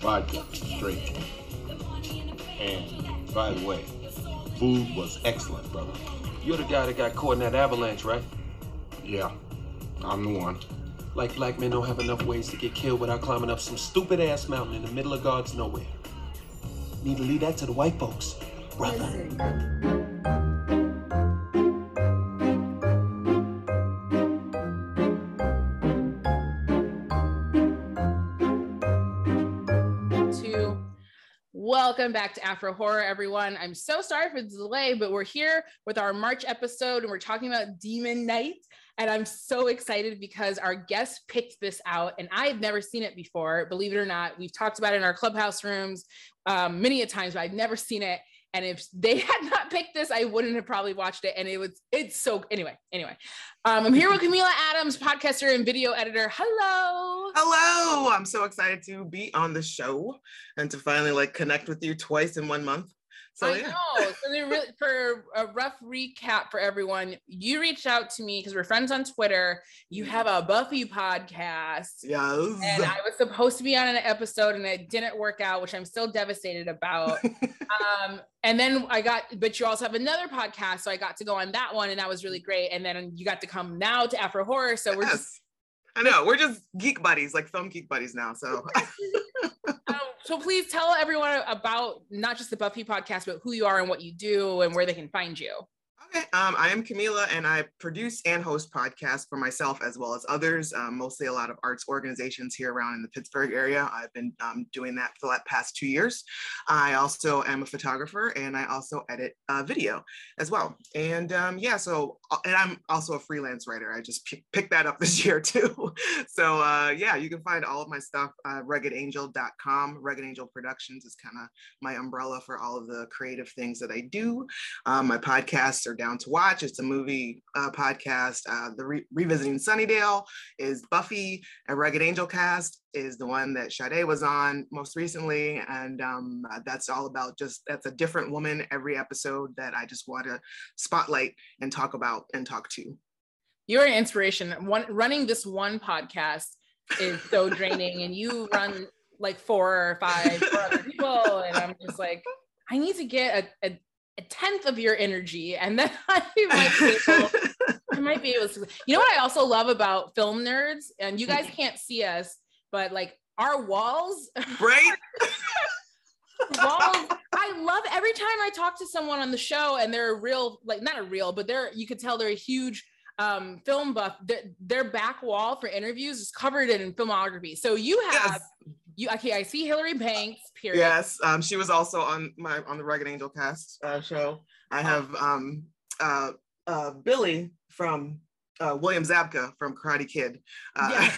vodka, straight. And by the way, food was excellent, brother. You're the guy that got caught in that avalanche, right? Yeah, I'm the one. Like black men don't have enough ways to get killed without climbing up some stupid ass mountain in the middle of God's nowhere. Need to leave that to the white folks, brother. Welcome back to Afro Horror, everyone. I'm so sorry for the delay, but we're here with our March episode and we're talking about Demon Knight. And I'm so excited because our guest picked this out and I had never seen it before. Believe it or not, we've talked about it in our clubhouse rooms um, many a times, but I've never seen it. And if they had not picked this, I wouldn't have probably watched it. And it was, it's so, anyway, anyway. Um, I'm here with Camila Adams, podcaster and video editor. Hello. Hello, I'm so excited to be on the show and to finally like connect with you twice in one month. So I yeah, know. So they really, for a rough recap for everyone, you reached out to me because we're friends on Twitter. You have a Buffy podcast. yes. And I was supposed to be on an episode and it didn't work out, which I'm still devastated about. um, and then I got, but you also have another podcast. So I got to go on that one and that was really great. And then you got to come now to Afro Horror. So we're just. I know we're just geek buddies, like film geek buddies now. So um, so please tell everyone about not just the Buffy podcast, but who you are and what you do and where they can find you. Okay, um, I am Camila, and I produce and host podcasts for myself as well as others. Um, mostly a lot of arts organizations here around in the Pittsburgh area. I've been um, doing that for the past two years. I also am a photographer, and I also edit uh, video as well. And um, yeah, so uh, and I'm also a freelance writer. I just pick, picked that up this year too. so uh, yeah, you can find all of my stuff uh, ruggedangel.com. Rugged Angel Productions is kind of my umbrella for all of the creative things that I do. Um, my podcasts are Down to Watch. It's a movie uh, podcast. Uh, the Re- Revisiting Sunnydale is Buffy. And Rugged Angel Cast is the one that Sade was on most recently. And um, uh, that's all about just, that's a different woman every episode that I just want to spotlight and talk about and talk to. you're an inspiration. One running this one podcast is so draining, and you run like four or five for other people, and I'm just like, I need to get a, a, a tenth of your energy, and then I might be able, I might be able to. You know what I also love about film nerds, and you guys can't see us, but like our walls, right? walls. I love every time I talk to someone on the show, and they're a real, like not a real, but they're you could tell they're a huge um film buff their, their back wall for interviews is covered in filmography so you have Yes. You okay i see hilary banks period Yes, um, she was also on my on the Rugged Angel cast uh, show. I have um, uh, uh, Billy from uh, William Zabka from Karate Kid, uh,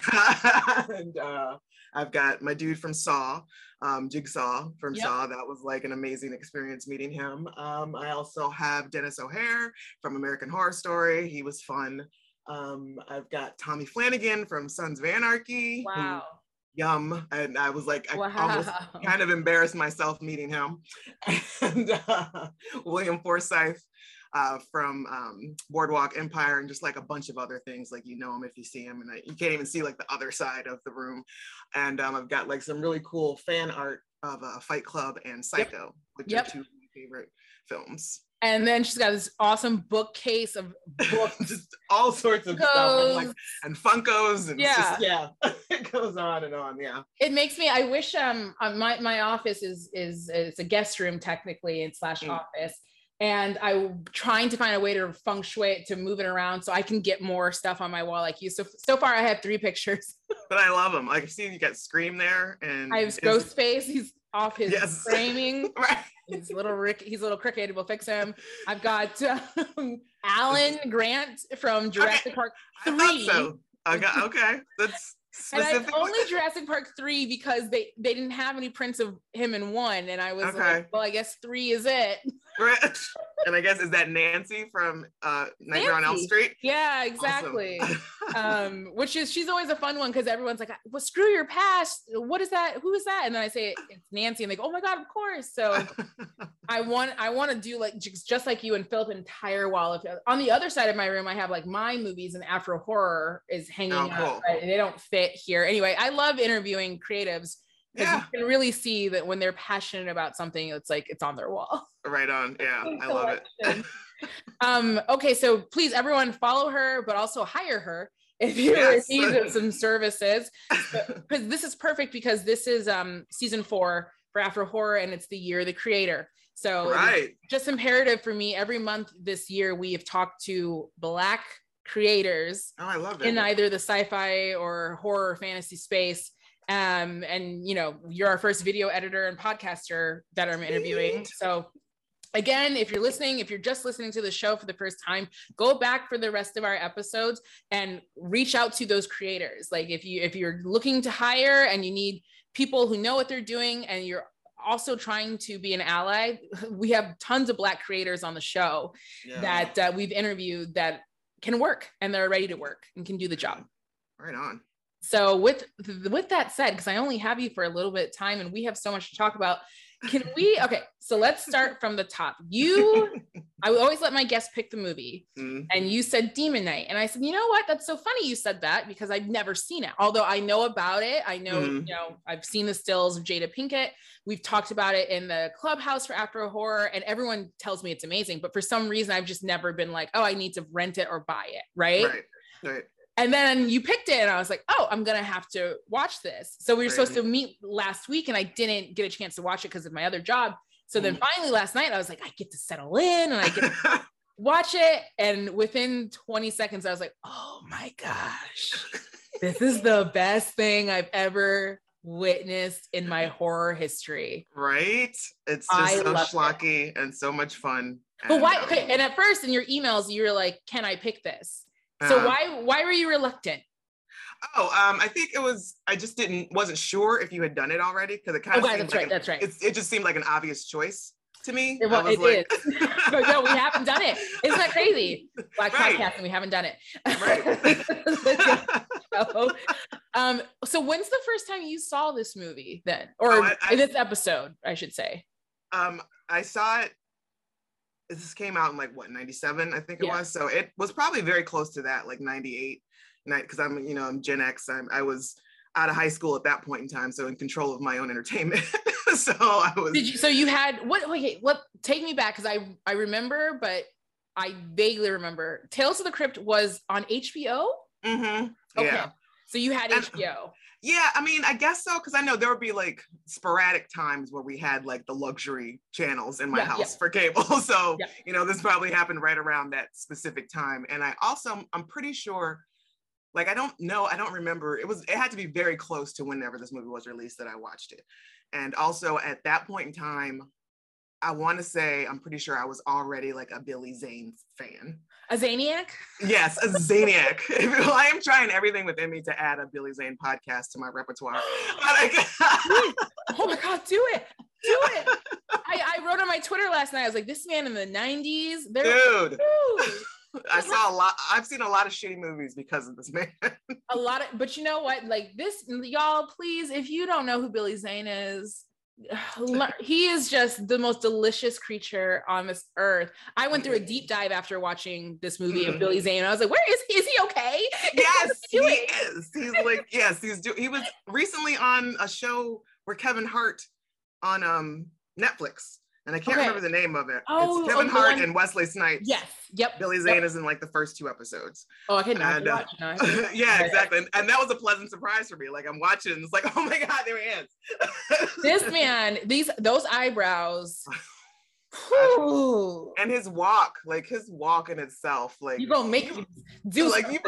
and uh, I've got my dude from Saw, um, Jigsaw from Yep. Saw. That was like an amazing experience meeting him. Um, I also have Denis O'Hare from American Horror Story. He was fun. Um, I've got Tommy Flanagan from Sons of Anarchy. who- wow yum, and I was like, I wow almost kind of embarrassed myself meeting him. And uh, William Forsythe uh, from um, Boardwalk Empire, and just like a bunch of other things. Like you know him if you see him, and I, you can't even see like the other side of the room. And um, I've got like some really cool fan art of uh, Fight Club and Psycho, which Yep. are two of my favorite films. And then she's got this awesome bookcase of books just all sorts of stuff, and, like and Funkos, and Yeah. just, yeah, it goes on and on. Yeah. it makes me i wish um uh, my my office is is it's a guest room technically and slash Mm. office and i'm trying to find a way to feng shui it to move it around so i can get more stuff on my wall like you so so far i have three pictures But I love them. Like, I see, you got Scream there, and i have ghostface he's off his Yes. framing Right. he's a little rick he's little crooked we'll fix him i've got um, alan grant from jurassic park I thought 3 so. Okay, okay. That's And I only Jurassic Park three because they they didn't have any prints of him in one, and I was Okay. like, well, I guess three is it. Right. and I guess is that Nancy from uh, Nightmare on Elm Street? Yeah, Awesome. exactly. um, which is she's always a fun one because everyone's like, well, screw your past. What is that? Who is that? And then I say it's Nancy, and they go, oh my god, of course. So I want I want to do like just, like you and fill up an entire wall of on the other side of my room I have like my movies and Afro horror is hanging Oh, cool. but they don't fit here anyway I love interviewing creatives Yeah, you can really see that when they're passionate about something, it's like it's on their wall. right on. Yeah, I love it. Um, okay, so please, everyone, follow her, but also hire her if you're Yes. need some services. Because this is perfect because this is um season four for Afro Horror, and it's the year of the creator. So right. just imperative for me. Every month this year, we have talked to Black creators Oh, I love it. in either the sci-fi or horror or fantasy space. Um, and you know, you're our first video editor and podcaster that I'm interviewing. So again, if you're listening, if you're just listening to the show for the first time, go back for the rest of our episodes and reach out to those creators. Like if you if you're looking to hire and you need people who know what they're doing and you're also trying to be an ally, we have tons of black creators on the show Yeah. that uh, we've interviewed that can work and they're ready to work and can do the job. right on. So with with that said, because I only have you for a little bit of time and we have so much to talk about, can we? Okay, so let's start from the top. You, I would always let my guests pick the movie, Mm, and you said Demon Knight, and I said, you know what? That's so funny you said that because I've never seen it. Although I know about it, I know Mhm. you know I've seen the stills of Jada Pinkett. We've talked about it in the clubhouse for Afro Horror, and everyone tells me it's amazing. But for some reason, I've just never been like, oh, I need to rent it or buy it, right? right. Right. And then you picked it, and I was like, oh, I'm gonna have to watch this. So we were supposed to meet last week, and I didn't get a chance to watch it because of my other job. So then Mm. finally last night, I was like, I get to settle in and I get to watch it. And within 20 seconds, I was like, oh my gosh, this is the best thing I've ever witnessed in my horror history. right. It's just I so love it. schlocky and so much fun. But why? um, Okay, and at first in your emails, you were like, "Can I pick this?" So uh, why why were you reluctant? Oh, um, I think it was. I just didn't wasn't sure if you had done it already because it kind of Okay, that's like right. an- That's right. It's, it just seemed like an obvious choice to me. It, well, was it like, is. but no, we haven't done it. Isn't that crazy? Black Right. podcast, and we haven't done it. Right. So, um, so when's the first time you saw this movie then, or Oh, I- I- this episode, I should say? um, I saw it. This came out in like what '97, I think it Yeah. was. So it was probably very close to that, like '98, because I'm, you know, I'm Gen X. I'm, I was out of high school at that point in time, so in control of my own entertainment. so I was. Did you? So you had what? Okay, what? Take me back because I I remember, but I vaguely remember. Tales of the Crypt was on HBO. mm-hmm. Okay, Yeah. so you had And- HBO. Yeah, I mean, I guess so, because I know there would be like sporadic times where we had like the luxury channels in my Yeah, yeah. house for cable. So, Yeah. you know, this probably happened right around that specific time. And I also, I'm pretty sure, like, I don't know, I don't remember. It was, it had to be very close to whenever this movie was released that I watched it. And also at that point in time, I want to say, I'm pretty sure I was already like a Billy Zane fan. A Zaniac. Yes, a Zaniac. I am trying everything within me to add a Billy Zane podcast to my repertoire. Oh my God, do it. Do it. I, I wrote on my Twitter last night. I was like, this man in the 90s. There, Dude, Woo! I saw a lot. I've seen a lot of shitty movies because of this man. a lot of, but you know what? Like this, y'all, please, if you don't know who Billy Zane is, he is just the most delicious creature on this earth. I went through a deep dive after watching this movie of. Billy Zane. I was like, where is he? Is he okay? yes, he he is. He's like, yes, he's do. He was recently on a show where Kevin Hart on um Netflix, and I can't Okay. remember the name of it. Oh, it's Kevin oh, Hart one- and Wesley Snipes. Yes. Yep. Billy Yep. Zane is in like the first two episodes. Oh, I cannot And, uh, watch. No, I yeah, exactly. And, and that was a pleasant surprise for me. Like I'm watching, and it's like, oh my god, there he is. this man, these those eyebrows. Whew. and his walk, like his walk in itself, like You gonna make me do Like, you-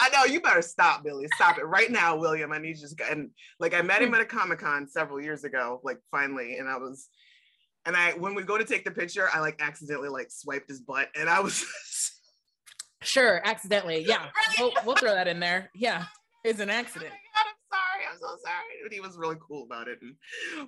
I know you better stop, Billy. Stop it right now, William. I need you to. And like I Hmm. met him at a Comic Con several years ago, like finally, and I was, and I when we go to take the picture, I like accidentally like swiped his butt, and I was. Sure, accidentally. Yeah, Right. we'll, we'll throw that in there. Yeah, it's an Oh my accident. God, I'm sorry. I'm so sorry. But he was really cool about it. And,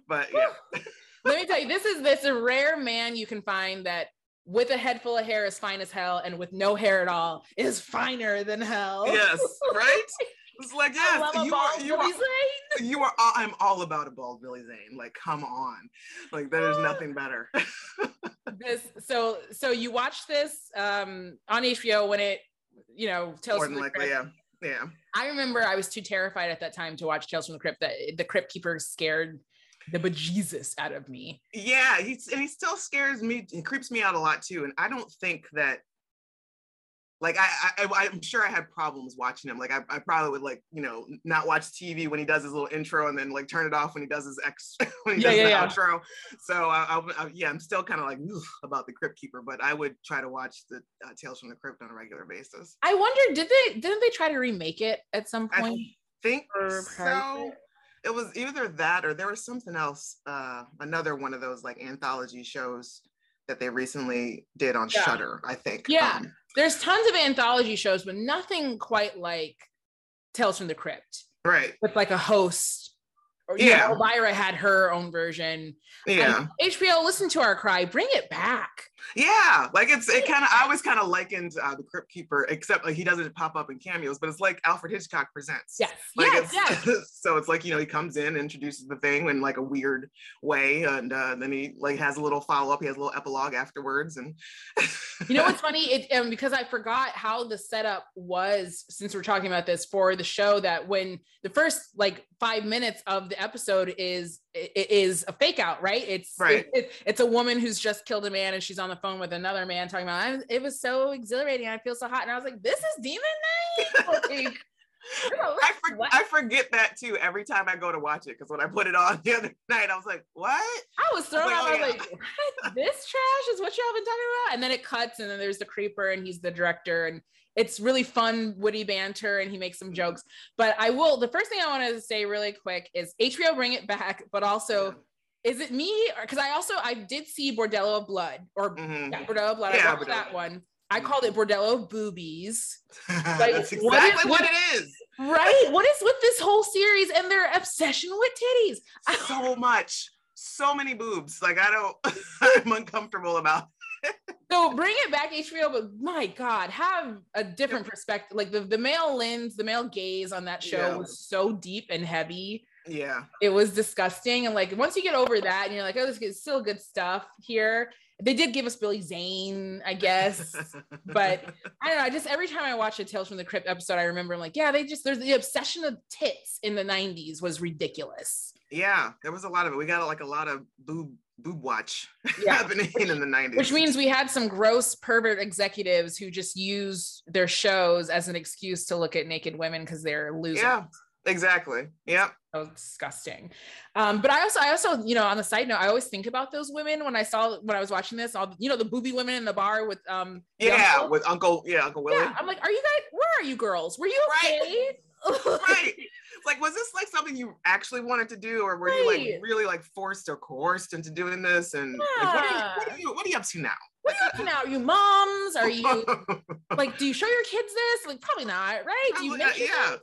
but yeah. Let me tell you, this is this a rare man you can find that with a head full of hair is fine as hell, and with no hair at all is finer than hell. yes, right? It's like, yes, you are, you are. You are, all, I'm all about a bald Billy Zane. Like, come on. Like, there's nothing better. This so so you watch this um on HBO when it you know tells More than likely, yeah. Yeah. I remember I was too terrified at that time to watch Tales from the Crypt that the Crypt Keeper scared the bejesus out of me. Yeah, he's and he still scares me. He creeps me out a lot too. And I don't think that like I, I I'm sure I had problems watching him. Like I, I probably would like, you know, not watch TV when he does his little intro and then like turn it off when he does his ex when he Yeah, does yeah, the yeah. outro. So I, I, I- yeah, I'm still kind of like about the Crypt Keeper, but I would try to watch the uh, Tales from the Crypt on a regular basis. I wonder, did they didn't they try to remake it at some I point? think Or so. It was either that or there was something else, uh, another one of those like anthology shows that they recently did on Yeah. Shudder, I think. Yeah. Um, There's tons of anthology shows, but nothing quite like Tales from the Crypt right. with like a host. Or, Yeah. know, Elvira had her own version. Yeah. Um, and HBO, listen to our cry, bring it back. Yeah, like it's it kind of I always kind of likened uh, the Crypt Keeper, except like he doesn't pop up in cameos, but it's like Alfred Hitchcock presents. Yes, Like yes, it's, yes. so it's like you know he comes in, introduces the thing in like a weird way, and uh, then he like has a little follow up. He has a little epilogue afterwards, and You know what's funny? It um, because I forgot how the setup was since we're talking about this for the show that when the first like five minutes of the episode is is a fake out, right? It's Right. it- it- it's a woman who's just killed a man and she's on the phone with another man talking about "I- it was so exhilarating. I feel so hot, and I was like, this is Demon Knight. Like, I, for- I forget that too every time I go to watch it because when I put it on the other night, I was like, what? I was thrown like, off. oh, I was like, what? this trash is what y'all been talking about. And then it cuts, and then there's the creeper, and he's the director, and it's really fun, witty banter, and he makes some jokes. But I will. The first thing I wanted to say really quick is HBO bring it back, but also. Is it me? Because I also I did see Bordello of Blood or Mhm. yeah, Bordello of Blood. Yeah, I watched Bordello. that one. I called it Bordello of Boobies. That's exactly what is- what, it is. Right? what is with this whole series and their obsession with titties? So much, so many boobs. Like I don't, I'm uncomfortable about. So bring it back HBO, but my God, have a different perspective. Like the, the male lens, the male gaze on that show Yeah. was so deep and heavy. Yeah. It was disgusting. And like once you get over that and you're like, oh, this is still good stuff here. They did give us Billy Zane, I guess. but I don't know. I just every time I watch a Tales from the Crypt episode, I remember I'm like, yeah, they just there's the obsession of tits in the 90s was ridiculous. yeah, there was a lot of it. We got like a lot of boob boob watch Yeah. happening in the 90s. Which means we had some gross pervert executives who just use their shows as an excuse to look at naked women because they're losing. yeah, exactly. Yep. So disgusting. Um, but I also, I also, you know, on the side note, I always think about those women when I saw when I was watching this, all you know, the booby women in the bar with um Yeah, uncle. with Uncle, yeah, Uncle Willie. yeah. I'm like, are you guys where are you girls? Were you okay? right. Like, was this like something you actually wanted to do, or were you like really like forced or coerced into doing this? And like, what, are you, what, are you, what are you up to now? What are you up to now? Are you moms? Are you like, do you show your kids this? Like, probably not, right? Do you not, yeah.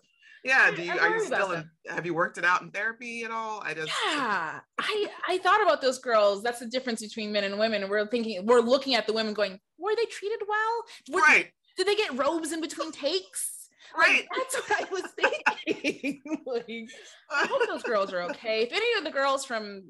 Yeah. Do you I are you still in? Have you worked it out in therapy at all? I just Yeah, I I thought about those girls. That's the difference between men and women. We're thinking, we're looking at the women, going, were they treated well? Were- right, Did they get robes in between takes? Like, right. that's what I was thinking. like, I hope those girls are okay. If any of the girls from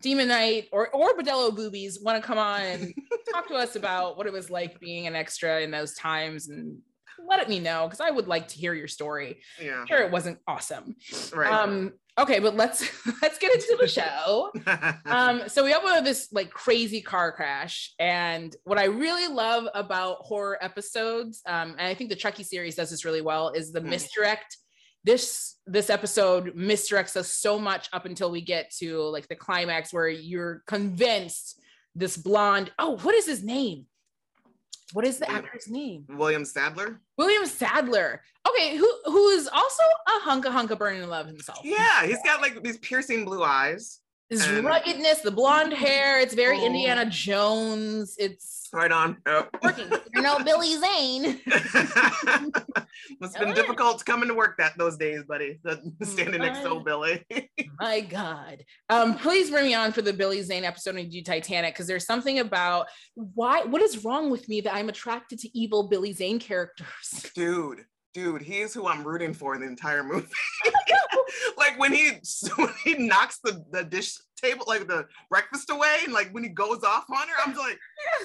Demon Knight or or Bordello Boobies want to come on and talk to us about what it was like being an extra in those times and let it me know because I would like to hear your story. yeah, Sure, it wasn't awesome. right. Um, okay, but let's let's get into the show. Um, so we with this like crazy car crash, and what I really love about horror episodes, um, and I think the Chucky series does this really well, is the Mm. misdirect. This this episode misdirects us so much up until we get to like the climax where you're convinced this blonde. Oh, what is his name? What is the William- actor's name? William Sadler. William Sadler. Okay, who who is also a hunka hunka burning love himself. Yeah, he's got like these piercing blue eyes. His And- ruggedness, the blonde hair, it's very Oh. Indiana Jones. It's Right on. Yep. working. You're no Billy Zane. It's been difficult coming to work that those days, buddy. The, standing next to old Billy. My God. Um, please bring me on for the Billy Zane episode you do Titanic, because there's something about why what is wrong with me that I'm attracted to evil Billy Zane characters. dude, dude, he is who I'm rooting for in the entire movie. Oh like when he when he knocks the, the dish table, like the breakfast away, and like when he goes off on her, I'm like,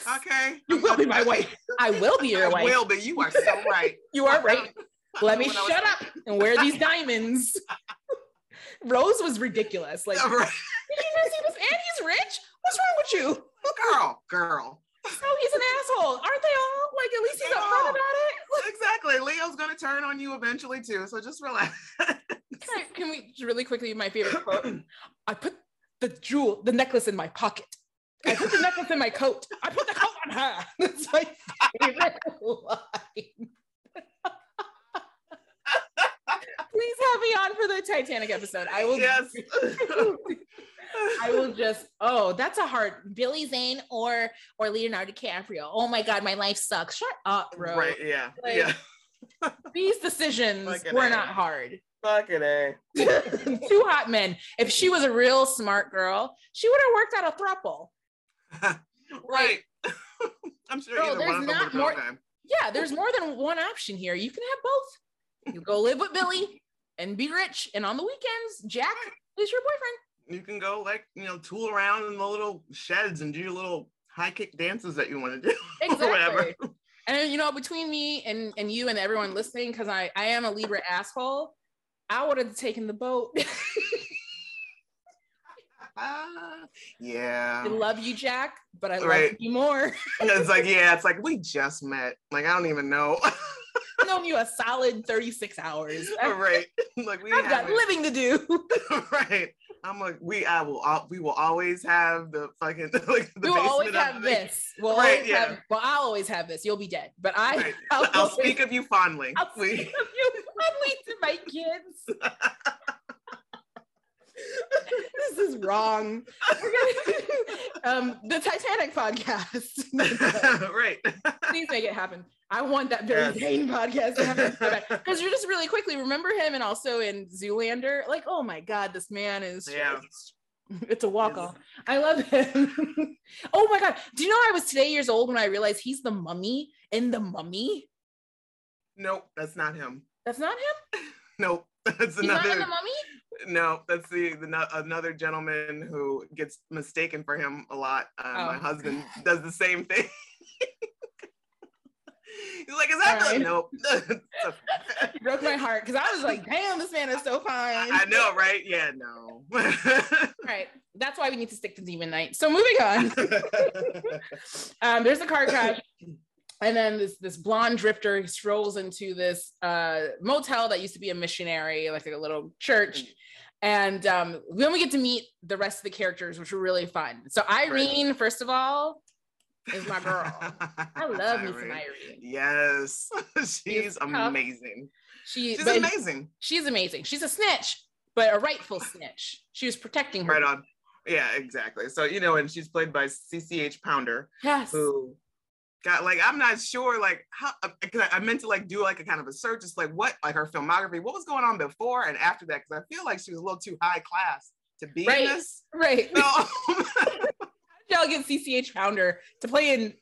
Yes. okay. You will be my wife. I will be your I wife. will, but you are so right. You are right. Let me When I was- shut up and wear these diamonds. Rose was ridiculous. Like, did you see this? And he's rich. What's wrong with you? Girl, girl. No, he's an asshole. Aren't they all? Like, at least he's upfront about it. Exactly. Leo's gonna turn on you eventually too. So just relax. Can, I- can we really quickly? My favorite quote. I put the jewel, the necklace in my pocket. I put the necklace in my coat. I put the coat on her. That's my favorite line. Please have me on for the Titanic episode. I will. yes. I will just. Oh, that's a hard. Billy Zane or or Leonardo DiCaprio. Oh my God, my life sucks. Shut up, bro. Right. Yeah. Like- yeah. These decisions Fucking were A. not hard. Fucking a. Two hot men. If she was a real smart girl, she would have worked out a throuple. Right. I'm sure Bro, there's one of them not more-. Yeah, there's more than one option here. You can have both. You go live with Billy and be rich, and on the weekends, Jack is your boyfriend. You can go like you know tool around in the little sheds and do your little high kick dances that you want to do. or whatever. And you know, between me and and you and everyone listening, because I I am a Libra asshole, I would have taken the boat. Ah, yeah. I love you, Jack, but I love you more. And it's like, yeah, it's like we just met. Like I don't even know. I've known you a solid 36 hours. I've, right. Like we I've got living to do. right. I'm like, we I will we will always have the fucking like the we will always have the- this. We'll Right, always yeah. have, well, I'll always have this. You'll be dead. But I Right. I'll, I'll always- speak of you fondly. I'll We- speak of you fondly to my kids. this is wrong. We're gonna- um, the Titanic podcast. right. Please make it happen. I want that Billy Yes. Podcast to happen because you're just really quickly remember him and also in Zoolander. Like, oh my god, this man is Yeah. just- it's a walk off. I love him. oh my god, do you know I was today years old when I realized he's the mummy in the mummy? Nope, that's not him. That's not him. Nope. That's He's not in another the mummy. No, that's the, the another gentleman who gets mistaken for him a lot. Uh, My Oh. husband does the same thing. He's like, is that Alright. the nope? He broke my heart because I was like, damn, this man is so fine. I know, right? Yeah, no. Right. That's why we need to stick to Demon Knight. So moving on. um, there's a car crash. And then this this blonde drifter strolls into this uh, motel that used to be a missionary, like a little church. And um, then we get to meet the rest of the characters, which were really fun. So Irene, first of all, is my girl. I love Irene. Irene. Yes, she's tough. amazing. She, She's amazing. She's amazing. She's a snitch, but a rightful snitch. She was protecting her. Right on. Yeah, exactly. So you know, and she's played by CCH Pounder, Yes. who got like I'm not sure like how because I, I meant to like do like a kind of a search, just like what like her filmography, what was going on before and after that, because I feel like she was a little too high class to be Right. in this. Right. So Y'all get CCH Pounder to play in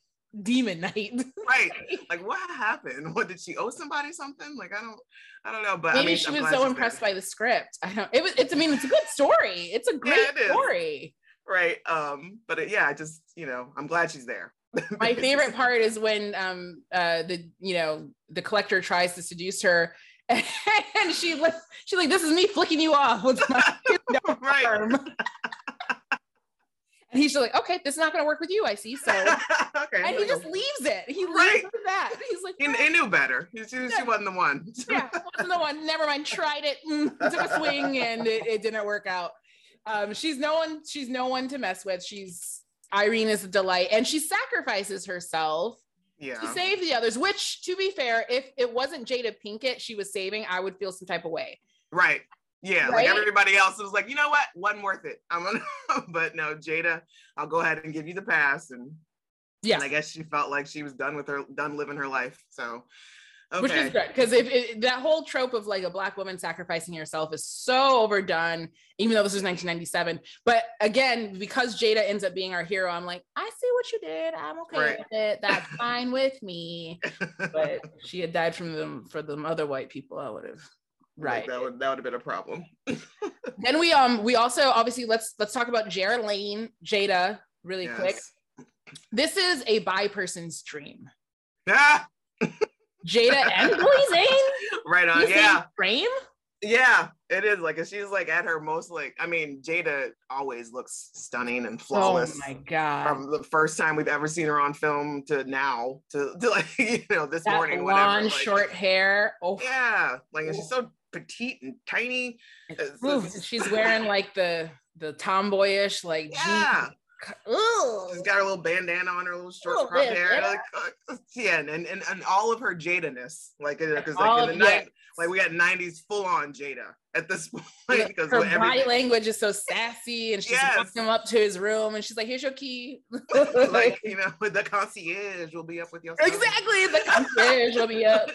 Demon Knight. right, like what happened? What did she owe somebody something? Like I don't, I don't know. But Maybe I mean, she was so impressed there. by the script. I don't. It was. It's. I mean, it's a good story. It's a great it is. story. right. Um, but it, yeah, I just you know, I'm glad she's there. My favorite part is when um uh the you know the collector tries to seduce her. And she like she's like, this is me flicking you off with my right. arm. And he's just like, okay, this is not gonna work with you, I see. So okay. and he just leaves it. He leaves Right. it that. He's like, he, he knew better. He, she, she wasn't the one. yeah, wasn't the one. Never mind. Tried it, mm, took a swing, and it, it didn't work out. Um, she's no one. She's no one to mess with. She's Irene is a delight, and she sacrifices herself yeah. to save the others. Which, to be fair, if it wasn't Jada Pinkett she was saving, I would feel some type of way. Right. Yeah. Right? Like everybody else was like, you know what? Wasn't worth it. I'm gonna but no, Jada, I'll go ahead and give you the pass. And, Yeah, and I guess she felt like she was done with her done living her life. So okay. which is great because if it, that whole trope of like a black woman sacrificing herself is so overdone, even though this was 1997. But again, because Jada ends up being our hero, I'm like, I see what you did. I'm okay Right. with it. That's fine with me. But she had died from them for them other white people. I would have. Right. That would that would have been a problem. Then we um we also obviously let's let's talk about Jeryline, Jada, really quick. This is a bi person's dream. Ah! Jada and Billy Zane. right on. in the same Yeah. frame. Yeah, it is. Like she's like at her most like I mean, Jada always looks stunning and flawless. Oh my god. From the first time we've ever seen her on film to now to, to like you know this that morning blonde whatever like, short hair. Oh, yeah like she's so petite and tiny it's- it's- she's wearing like the the tomboyish like yeah. Ooh. she's got her little bandana on her little short crop hair yeah. like uh, yeah and, and and all of her Jada-ness like because like in the night like we got 90s full on Jada at this point Yeah, because her what body everything- language is so sassy, and she's Yes. walking him up to his room, and she's like, "Here's your key." like you know the concierge will be up with your son. exactly, the concierge will be up.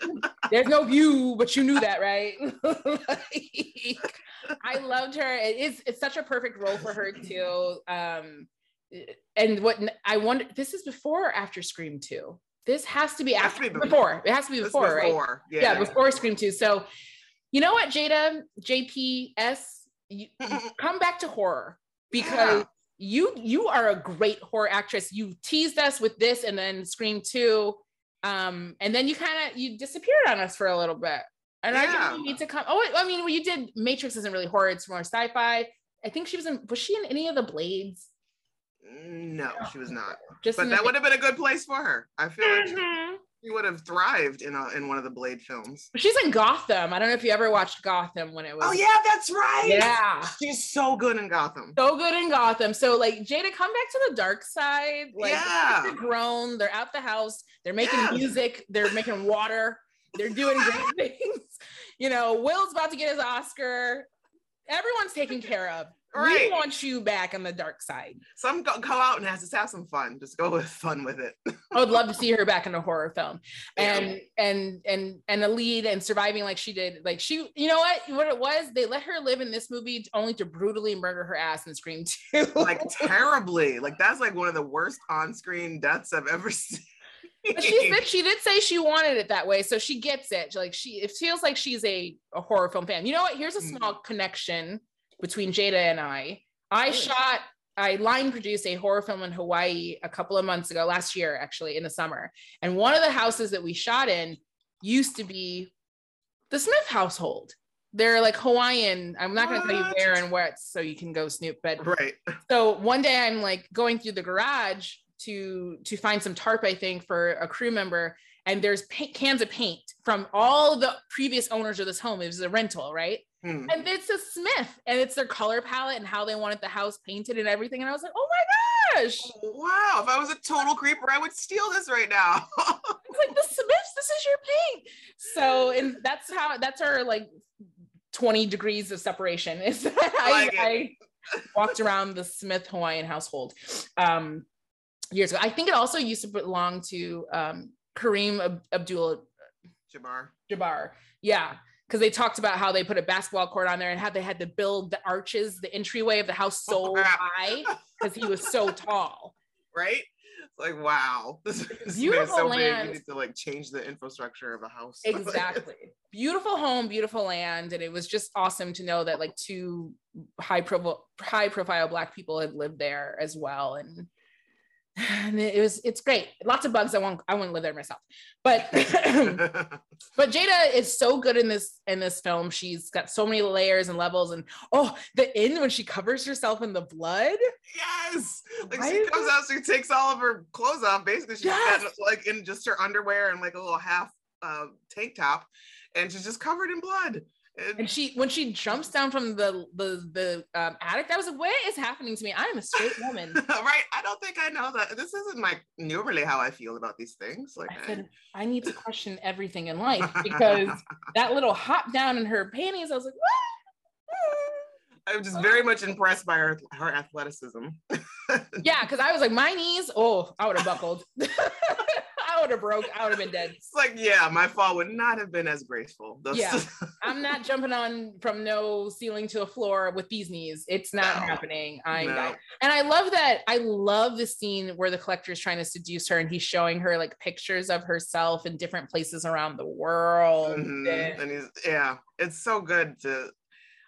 There's no view, but you knew that, right? Like, I loved her. It is. It's such a perfect role for her too. Um, and what I wonder, this is before or after Scream Two. This has to be Has after to be before. It has to be This before, right? before, yeah. yeah before Scream 2. So, you know what, Jada, JPS, you, come back to horror because Yeah. you you are a great horror actress. You teased us with this and then Scream 2. Um, and then you kind of you disappeared on us for a little bit. And I Yeah. think you need to come. Oh, I mean, well, you did Matrix isn't really horror, it's more sci-fi. I think she was in was she in any of the blades? No she was not Just but that the- would have been a good place for her i feel like she, Mhm. she would have thrived in a in one of the blade films She's in Gotham. I don't know if you ever watched Gotham when it was oh yeah that's right Yeah. she's so good in gotham so good in Gotham. So like Jada, come back to the dark side. Like Yeah. they're grown, they're out the house, they're making Yes. music, they're making water, they're doing great things. You know, Will's about to get his Oscar. Everyone's taken care of. We want you back on the dark side. some go, go out and has to have some fun just go with fun with it I would love to see her back in a horror film Yeah. and and and and a lead and surviving like she did. Like she, you know what? What it was, they let her live in this movie only to brutally murder her ass in Scream 2. like terribly like that's like one of the worst on-screen deaths i've ever seen But she did, she did say she wanted it that way, so she gets it. Like she, it feels like she's a, a horror film fan. You know what? Here's a Mhm. small connection between Jada and I. I shot, I line produced a horror film in Hawaii a couple of months ago, last year actually in the summer. And one of the houses that we shot in used to be the Smith household. They're like Hawaiian. I'm not going to tell you where and what, so you can go snoop. But right so one day I'm like going through the garage to to find some tarp, I think, for a crew member, and there's paint, cans of paint from all the previous owners of this home. It was a rental, right? Hmm. And it's a Smith, and it's their color palette and how they wanted the house painted and everything. And I was like, oh my gosh, wow if i was a total creeper i would steal this right now it's like the Smiths. This is your paint. So, and that's how that's our like 20 degrees of separation. Is that I, like it. I walked around the Smith Hawaiian household um, years ago. I think it also used to belong to um, Kareem Ab- Abdul Jabbar. Jabbar. Yeah. Because they talked about how they put a basketball court on there and how they had to build the arches, the entryway of the house so oh, high because he was so tall. right? It's like wow, this, this Beautiful so land. big. You need to like change the infrastructure of a house. Exactly. beautiful home, beautiful land. And it was just awesome to know that like two high profile high profile black people had lived there as well. And, and it was it's great. Lots of bugs. I won't I wouldn't live there myself. But but Jada is so good in this in this film. She's got so many layers and levels. And oh, the end when she covers herself in the blood. yes, like Why she comes out, she takes all of her clothes off. Basically, she's Yes. got, like in just her underwear and like a little half uh, tank top, and she's just covered in blood. And- she when she jumps down from the the the um, attic, that was like, what is happening to me? I am a straight woman. right, I don't think I know that. This isn't like normally how I feel about these things. Like, I said, I need to question everything in life because that little hop down in her panties, I was like, what? I'm just very much impressed by her her athleticism. Yeah, because I was like, my knees, oh, I would have buckled. I would have broke, I would have been dead. It's like, yeah, my fall would not have been as graceful. Those- Yeah. I'm not jumping on from no ceiling to a floor with these knees. It's not No. happening. I'm No. And I love that. I love the scene where the collector is trying to seduce her and he's showing her like pictures of herself in different places around the world. Mhm. And- And he's yeah, it's so good to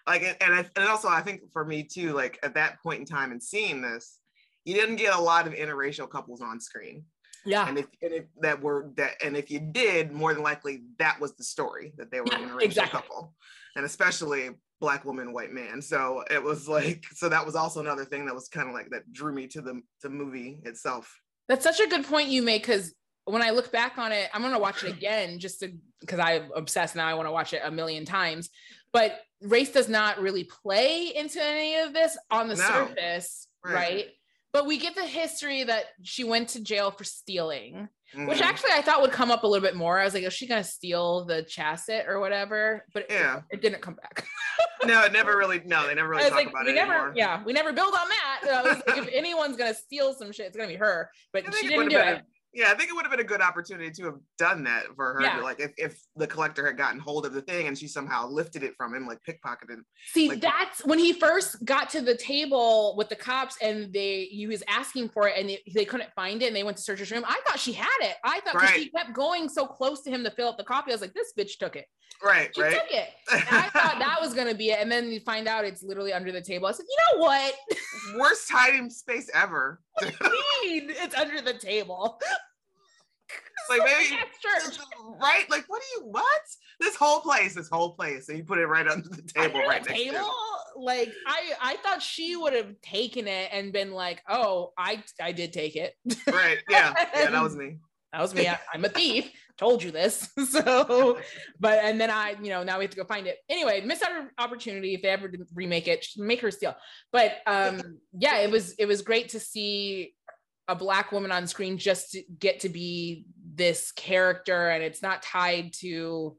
like, and and, I, and also I think for me too, like at that point in time and seeing this, you didn't get a lot of interracial couples on screen. Yeah. And if, and if that were that, and if you did, more than likely that was the story that they were Yeah, an exactly. couple, and especially black woman, white man. So it was like, so that was also another thing that was kind of like that drew me to the the movie itself. That's such a good point you make because when I look back on it, I'm gonna watch it again just to because I'm obsessed now. I want to watch it a million times. But race does not really play into any of this on the No. surface, Right. right. But we get the history that she went to jail for stealing, which Mhm. actually I thought would come up a little bit more. I was like, is she gonna steal the chasset or whatever? But it- Yeah. it, didn't come back. no, it never really. No, they never really talk like, about we it never, anymore. yeah, we never build on that. Like, if anyone's gonna steal some shit, it's gonna be her. But she didn't do it. Yeah, I think it would have been a good opportunity to have done that for her. Yeah. Like if, if the collector had gotten hold of the thing and she somehow lifted it from him, like pickpocketed. See, Like- that's when he first got to the table with the cops and they he was asking for it and they, they couldn't find it and they went to search his room. I thought she had it. I thought 'cause she Right. kept going so close to him to fill up the copy. I was like, this bitch took it. Right, She right. took it. And I thought that was gonna be it. And then you find out it's literally under the table. I said, you know what? Worst hiding space ever. Mean, it's under the table. like maybe right? Like what do you what? This whole place, this whole place, and you put it right under the table, Under right the next to table. him. Like I, I thought she would have taken it and been like, "Oh, I, I did take it. Right? Yeah, yeah, that was me. That was me. I, I'm a thief. Told you this. So, but and then I, you know, now we have to go find it. Anyway, missed out on opportunity. If they ever remake it, make her steal. But um, yeah, it was it was great to see a black woman on screen just to get to be this character, and it's not tied to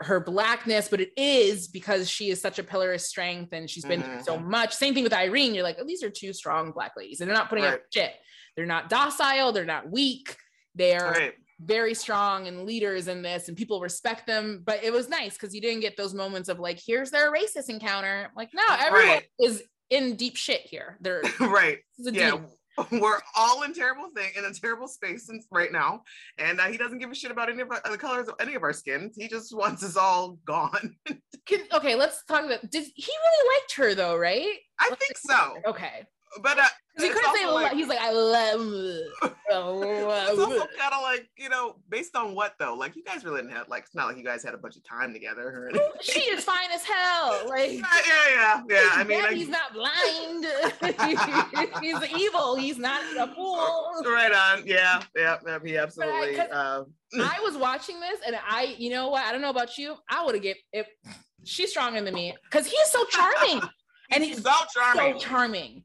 her blackness, but it is because she is such a pillar of strength and she's been through so much. Same thing with Irene. You're like, oh, these are two strong black ladies, and they're not putting up shit. They're not docile. They're not weak. They're Right. very strong and leaders in this and people respect them but it was nice because you didn't get those moments of like here's their racist encounter like no everyone Right. is in deep shit here there right. this is a Yeah. deep We're all in terrible thing in a terrible space since right now, and uh, he doesn't give a shit about any of our, the colors of any of our skins. He just wants us all gone. Can, okay let's talk about did he really liked her though right I think so, okay but uh, he couldn't say like- he's like i love it's also kind of like you know based on what though? Like you guys really didn't have like it's not like you guys had a bunch of time together she is fine as hell like yeah yeah yeah. Yeah i mean he's not blind. He's evil. He's not a fool. Right on. Yeah yeah yeah, he absolutely 'cause uh, I was watching this and I, you know what? I don't know about you. I would have get if She's stronger than me because he is so charming. And he's he's so charming. so charming.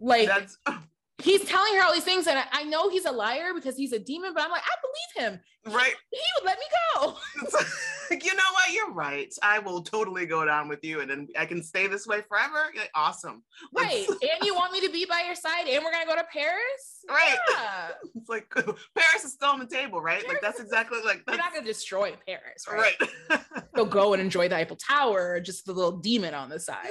Like that's he's telling her all these things, and I, I know he's a liar because he's a demon. But I'm like, I believe him. right He would let me go. You know what you're right i will totally go down with you and then i can stay this way forever Yeah, awesome Right? and you want me to be by your side, and we're gonna go to Paris. Right. Yeah. it's like paris is still on the table right like that's exactly like We're not gonna destroy Paris, right? right Go go and enjoy the Eiffel Tower, just the little demon on the side.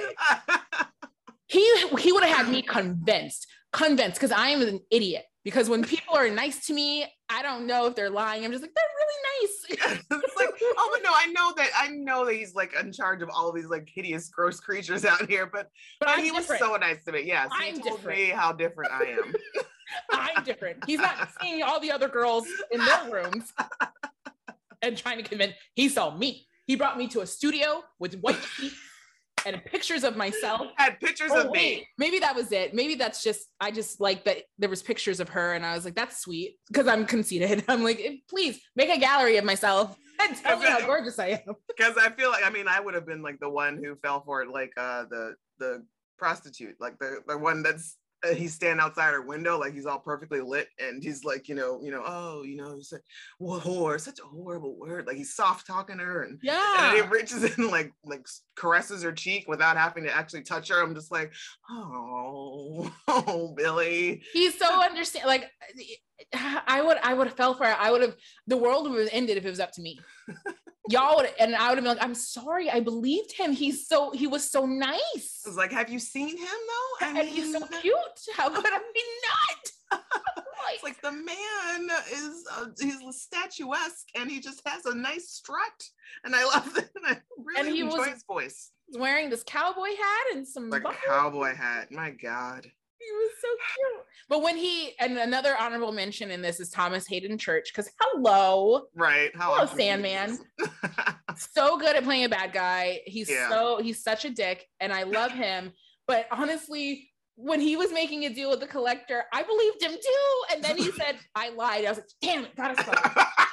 He he would have had me convinced convinced because i am an idiot because when people are nice to me i don't know if they're lying i'm just like they're really nice it's like, oh, but no, I know that I know that he's like in charge of all these like hideous, gross creatures out here. But, but he was so nice to me. Yes, he I'm told different. me how different I am. i'm different he's not seeing all the other girls in their rooms and trying to convince he saw me he brought me to a studio with white sheets and pictures of myself Had pictures Oh, of wait, me. maybe that was it. Maybe that's just I just like that there was pictures of her and I was like, that's sweet because I'm conceited. I'm like, "Eh, please make a gallery of myself and tell me how gorgeous I am. because I feel like I mean I would have been like the one who fell for it, like uh the the prostitute, like the the one that's uh, he's standing outside her window, like he's all perfectly lit, and he's like, you know, you know, oh, you know, he's like, whore, such a horrible word. Like he's soft talking to her, and yeah and he reaches in like like caresses her cheek without having to actually touch her. I'm just like, oh, oh, Billy. He's so understand like I would I would have fell for it. I would have the world would have ended if it was up to me. Y'all would and I would have been like, I'm sorry, I believed him. He's so he was so nice. I was like, have you seen him though? I and he's so cute. How could I be not? It's like the man is uh, he's statuesque and he just has a nice strut, and I love it. And I really he enjoy was- his voice. He's wearing this cowboy hat and some Like buckles. cowboy hat. My God. He was so cute. But when he and another honorable mention in this is Thomas Haden Church because hello, Right. How Hello, Sandman. so good at playing a bad guy. He's Yeah. so he's such a dick, and I love him. But honestly, when he was making a deal with the collector, I believed him too. And then he said, "I lied." I was like, "Damn it, gotta stop."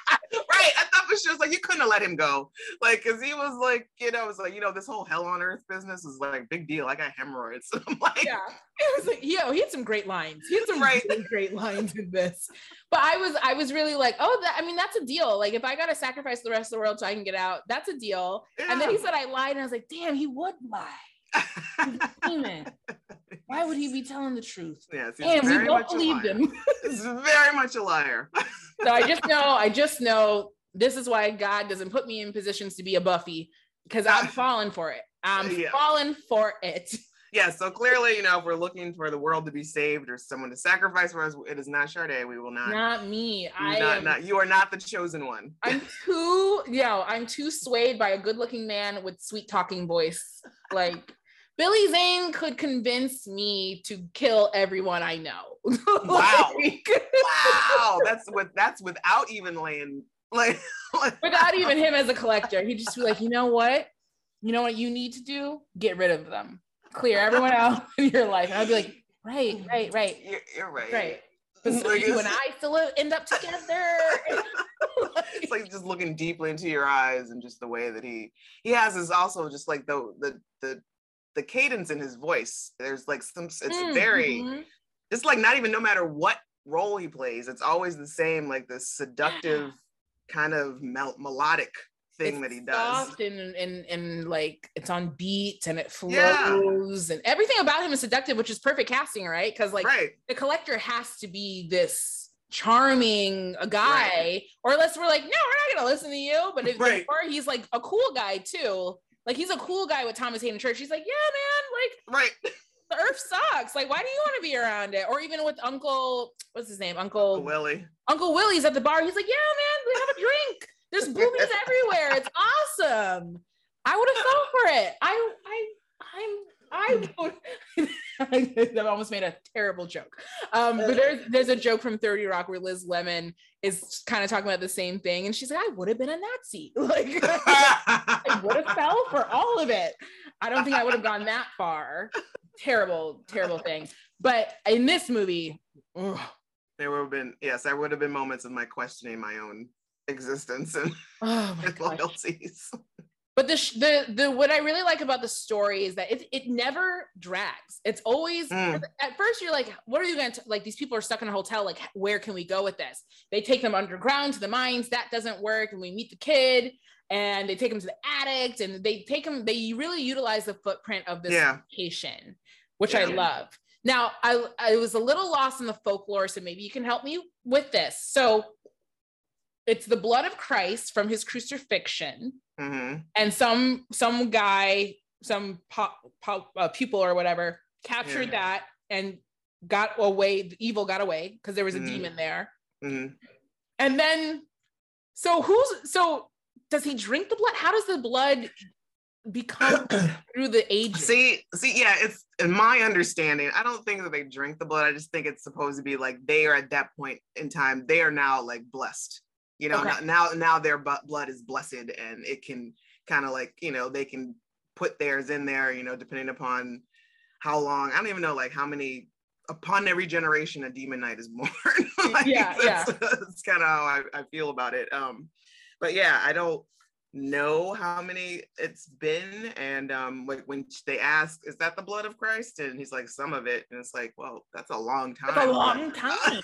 right. I thought for sure was like you couldn't have let him go. Like, cause he was like, you know, was like, you know, this whole hell on earth business is like big deal. I got hemorrhoids. I'm like, yeah, it was like, yo, he had some great lines. He had some Right. really great lines in this. But I was, I was really like, oh, that. I mean, that's a deal. Like, if I gotta sacrifice the rest of the world so I can get out, that's a deal. And then he said I lied, and I was like, damn, he would lie. Why would he be telling the truth? yes, he's Damn, we very both much a believed him. He's very much a liar. so I just know, I just know this is why God doesn't put me in positions to be a Buffy because I'm falling for it. I'm Yeah. falling for it. yeah, so clearly, you know, if we're looking for the world to be saved or someone to sacrifice for us, it is not Sade. We will not. Not me. I not, am. not- you are not the chosen one. I'm too, you know, I'm too swayed by a good-looking man with sweet talking voice. Like Billy Zane could convince me to kill everyone I know. Wow. Like, wow, that's with that's without even laying like, like without even him as a collector, he'd just be like, you know what? You know what you need to do? Get rid of them. Clear everyone out in your life. And I'd be like, right, right, right, you're, you're right. right. So Like, you and I still end up together. it's like just looking deeply into your eyes and just the way that he he has is also just like the the the the cadence in his voice. There's like some it's very Mhm. just like not even no matter what role he plays, it's always the same, like this seductive kind of mel- melodic thing It's that he does. soft and, and and like it's on beat and it flows Yeah. and everything about him is seductive, which is perfect casting, right? Because like right. the collector has to be this charming a guy, or unless we're like, no, we're not gonna listen to you. But if Right. or he's like a cool guy too. Like he's a cool guy with Thomas Haden Church. He's like, yeah, man, like Right. the earth sucks. Like, why do you want to be around it? Or even with Uncle, what's his name? Uncle Willie. Uncle Willie's at the bar. He's like, yeah, man, we have a drink. There's boobies everywhere. It's awesome. I would have fell for it. I, I, I'm, I would. I almost made a terrible joke. Um, but there's there's a joke from 30 Rock where Liz Lemon is kind of talking about the same thing, and she's like, I would have been a Nazi. Like I would have fell for all of it. I don't think I would have gone that far. Terrible, terrible thing. But in this movie, ugh, there would have been yes, there would have been moments of my questioning my own existence and oh my gosh. loyalties. But the sh- the the what I really like about the story is that it it never drags. It's always Mm. at first you're like, what are you going to like? These people are stuck in a hotel. Like, where can we go with this? They take them underground to the mines. That doesn't work, and we meet the kid, and they take him to the attic, and they take him. They really utilize the footprint of this Yeah. location, which I love. Now, I I was a little lost in the folklore, so maybe you can help me with this. So. It's the blood of Christ from his crucifixion hmm and some some guy some pop, pop, uh, pupil or whatever captured Yeah. that and got away the evil got away because there was a Mm. demon there hmm and then so who's so does he drink the blood how does the blood become through the ages See, see, yeah, it's in my understanding. I don't think that they drink the blood. I just think it's supposed to be like they are at that point in time. They are now like blessed. You know, Okay. now now their blood is blessed, and it can kind of like you know they can put theirs in there. You know, depending upon how long. I don't even know like how many. Upon every generation, a demon knight is born. like, Yeah, yeah. that's, that's kind of how I, I feel about it. Um, but yeah, I don't know how many it's been and um like when they ask is that the blood of christ? and he's like some of it and it's like well that's a long time That's a long time.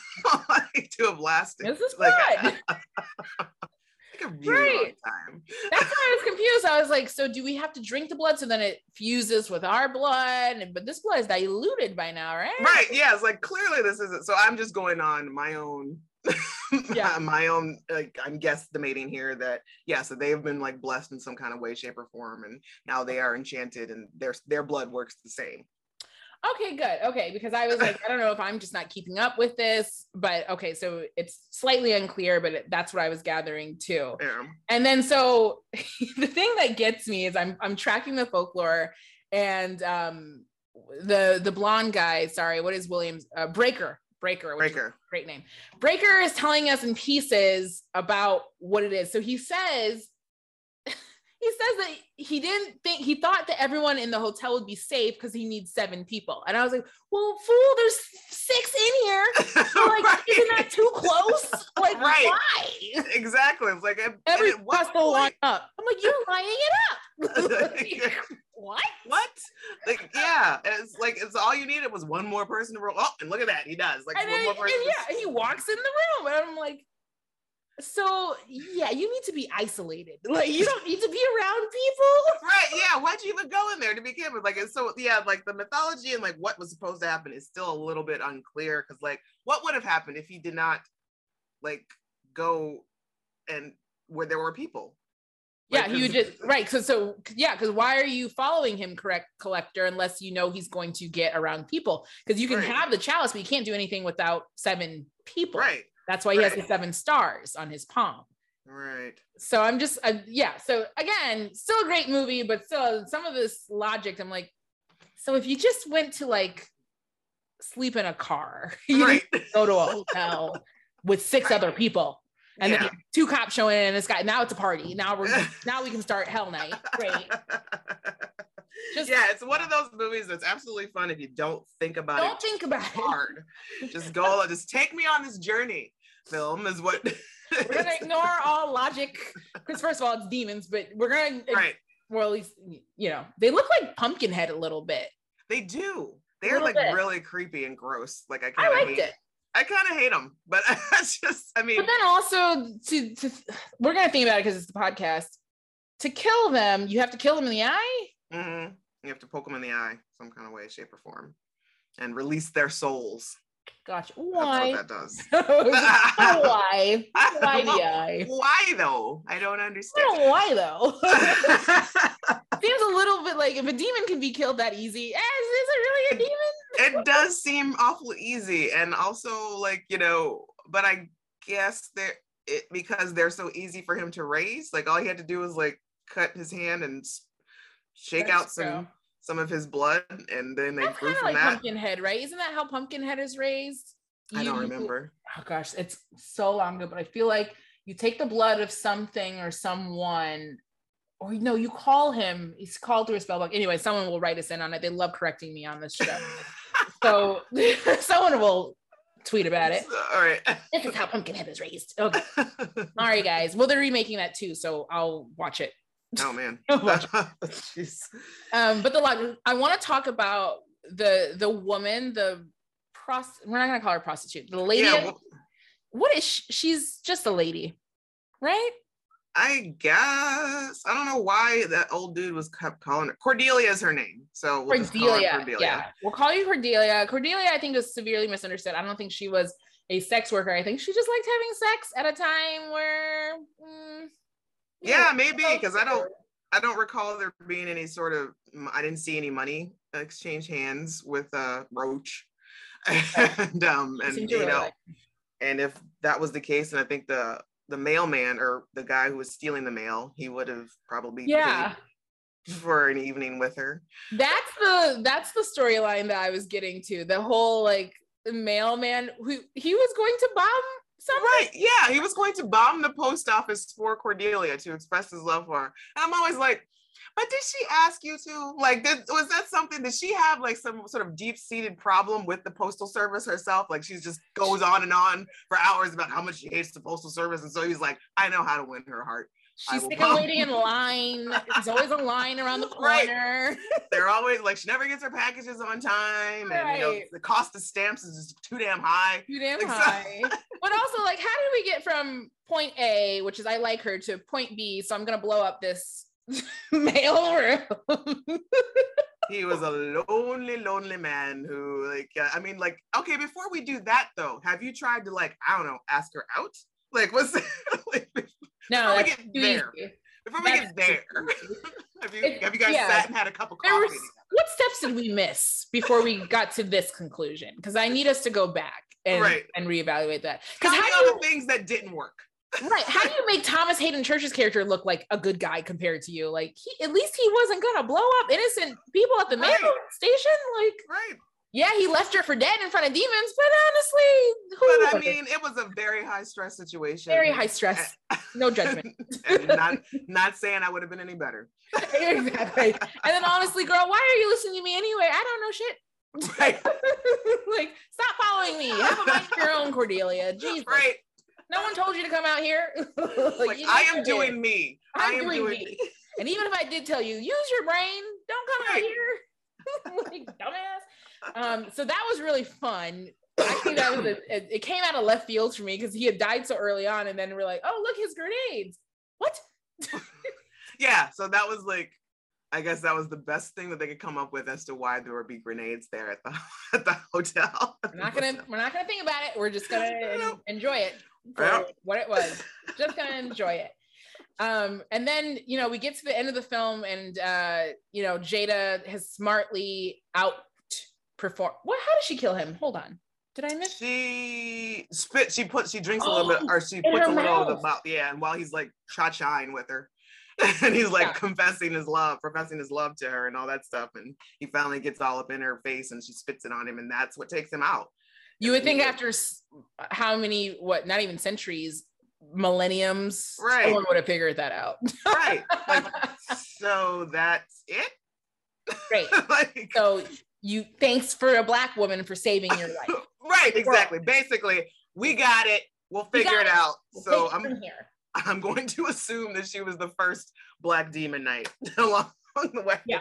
To have lasted this is like, good. like a really long time. That's why i was confused. I was like so do we have to drink the blood so then it fuses with our blood? And- but this blood is diluted by now right? Right yeah it's like clearly this isn't so i'm just going on my own Yeah. my own like i'm guesstimating here that yeah so they have been like blessed in some kind of way shape or form and now they are enchanted and their their blood works the same Okay, good. Okay, because I was like, I don't know if I'm just not keeping up with this, but okay, so it's slightly unclear, but it, that's what I was gathering too. yeah And then so the thing that gets me is I'm I'm tracking the folklore, and um, the the blonde guy. Sorry, what is Williams? Uh, Brayker. Brayker. which is a Brayker. Great name. Brayker is telling us in pieces about what it is. So he says. He says that he didn't think he thought that everyone in the hotel would be safe because he needs seven people. And I was like, well, fool, there's six in here. I'm like, Right. isn't that too close? Like, Right. why? exactly. It's like Every what line up. I'm like, you're lining it up. what? what? Like, yeah, it's like it's all you needed was one more person to roll. Oh, and look at that, he does. Like And, one then, more person. yeah, and he walks in the room, and I'm like, so yeah, you need to be isolated. Like, you don't need to be around people. Right, yeah. Why'd you even go in there to begin with? Like, it's so yeah, like the mythology and like what was supposed to happen is still a little bit unclear because, like, what would have happened if he did not like go and where there were people? Yeah, Like, he would 'cause- just right. So, so yeah, because why are you following him, correct collector, unless you know he's going to get around people? Because you can Right. have the chalice, but you can't do anything without seven people. Right, That's why he has the seven stars on his palm. right. So I'm just, uh, yeah. So again, still a great movie, but still some of this logic, I'm like, so if you just went to like sleep in a car, you Right. go to a hotel with six Right. other people, and Yeah. then two cops showing in, and this guy, now it's a party. Now we're now we can start Hell Night. Great. Just- yeah, it's one of those movies that's absolutely fun if you don't think about it. Don't think about it. hard. Just go, just take me on this journey. Film is what. We're gonna ignore all logic because first of all, it's demons, but we're gonna right. well, at least you know they look like Pumpkinhead a little bit. They do. They're like bit. really creepy and gross. Like I kind of hate. it. I kind of hate them, but it's just. I mean, But then also to, to we're gonna think about it because it's the podcast. To kill them, you have to kill them in the eye. Mhm, you have to poke them in the eye, some kind of way, shape, or form, and release their souls. Gosh, That's why? what that does. why? Why the eye? Why though? I don't I understand. don't know why though. Seems a little bit like if a demon can be killed that easy, eh, is, is it really a demon? it does seem awful easy and also like you know but i guess they're it because they're so easy for him to raise like all he had to do was like cut his hand and shake out some true. some of his blood and then they That's grew from like that Pumpkinhead, right? Isn't that how Pumpkinhead is raised? i don't remember Oh gosh, it's so long ago, but I feel like you take the blood of something or someone, or no, you call him. He's called through a spell book. Anyway, someone will write us in on it. They love correcting me on this show, so someone will tweet about it. all right This is how Pumpkinhead is raised. Okay, all right, guys. Well, they're remaking that too, so I'll watch it. Oh man it. Jeez. Um, but the lot I want to talk about the the woman, the prost. We're not gonna call her prostitute. The lady. yeah well, what is she? She's just a lady, right? i guess i don't know why that old dude was kept calling her cordelia is her name so we'll her Cordelia. Yeah, we'll call you Cordelia. Cordelia, I think, is severely misunderstood. I don't think she was a sex worker. I think she just liked having sex at a time where. mm, Yeah, maybe, because I don't- I don't recall there being any sort of. I didn't see any money exchange hands with uh, Roach, and um, and you know, like- and if that was the case, and I think the the mailman or the guy who was stealing the mail, he would have probably yeah, for an evening with her. that's the that's the storyline that I was getting to. The whole like mailman who he was going to bomb something. Right? Yeah, he was going to bomb the post office for Cordelia to express his love for her, and I'm always like. But did she ask you to? Like, did, was that something? Did she have like some sort of deep-seated problem with the postal service herself? Like, she just goes on and on for hours about how much she hates the postal service, and so he's like, "I know how to win her heart." She's of bomb. waiting in line. There's always a line around the Right. corner. They're always like, she never gets her packages on time, and you know, the cost of stamps is just too damn high. Too damn Like, so- high. but also, like, how did we get from point A, which is I like her, to point B? So I'm gonna blow up this mail room. he was a lonely, lonely man who, like, uh, I mean, like, okay, before we do that though, have you tried to, like, I don't know, ask her out? Like, what's like, no, Before we get there, easy. before we That's get there, have you have you guys yeah. sat and had a cup of coffee? what steps did we miss before we got to this conclusion? Because I need us to go back and Right. and reevaluate that. Because how do the things that didn't work. Right. How do you make Thomas Haden Church's character look like a good guy compared to you? Like he, at least he wasn't gonna blow up innocent people at the mail Right. station. Like, Right. Yeah, he left her for dead in front of demons, but honestly, who But I mean, it was a very high stress situation. very high stress, no judgment. not not saying I would have been any better. exactly. And then honestly, girl, why are you listening to me anyway? I don't know shit. Right. like, stop following me. Have a mind your own, Cordelia. Jesus. Right. No one told you to come out here. Like, you I am did. doing me. I I'm doing doing me. me. And even if I did tell you, use your brain, don't come out Right. here. like, dumbass. Um, so that was really fun. I think that was a, it, came out of left field for me because he had died so early on, and then we're like, oh, look, his grenades. What? Yeah. So that was like, I guess that was the best thing that they could come up with as to why there would be grenades there at the at the hotel. We're not gonna we're not gonna think about it. We're just gonna enjoy it for Yeah. what it was. Just gonna enjoy it. Um, and then you know we get to the end of the film, and uh, you know Jada has smartly out performed. What? How did she kill him? Hold on. Did I miss? She spit. She puts. She drinks a little bit, Oh, or she puts a little of the mouth. Yeah, and while he's like cha chaing with her, and he's like Yeah. confessing his love, professing his love to her, and all that stuff. And he finally gets all up in her face, and she spits it on him, and that's what takes him out. You would think after how many? What? Not even centuries, millenniums. Right. Someone would have figured that out. Right. Like, so that's it. Great. like, So you thanks for a black woman for saving your life. right. Exactly. Basically, we got it. We'll figure it it. out. We'll so I'm here. I'm going to assume that she was the first Black Demon Knight along the way. Yeah.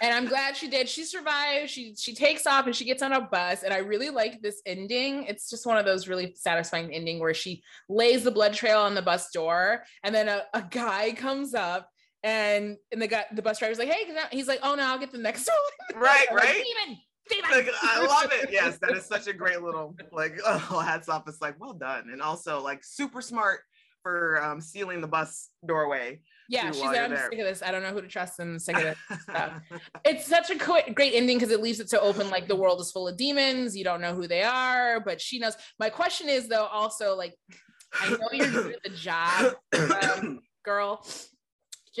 and I'm glad she did. She survived. She she takes off and she gets on a bus. And I really like this ending. It's just one of those really satisfying ending where she lays the blood trail on the bus door, and then a, a guy comes up. And, and the guy, the bus driver's like, "Hey," can I-" he's like, "Oh no, I'll get the next one." Right, I'm like, right. Demon, demon. Like, I love it. Yes, that is such a great little like oh hats off. It's like well done, and also like super smart for um, sealing the bus doorway. yeah, she's like, "I'm there." sick of this. I don't know who to trust, and sick of this." stuff. it's such a co- great ending because it leaves it so open like the world is full of demons you don't know who they are but she knows my question is though also like i know you're good at the job um, girl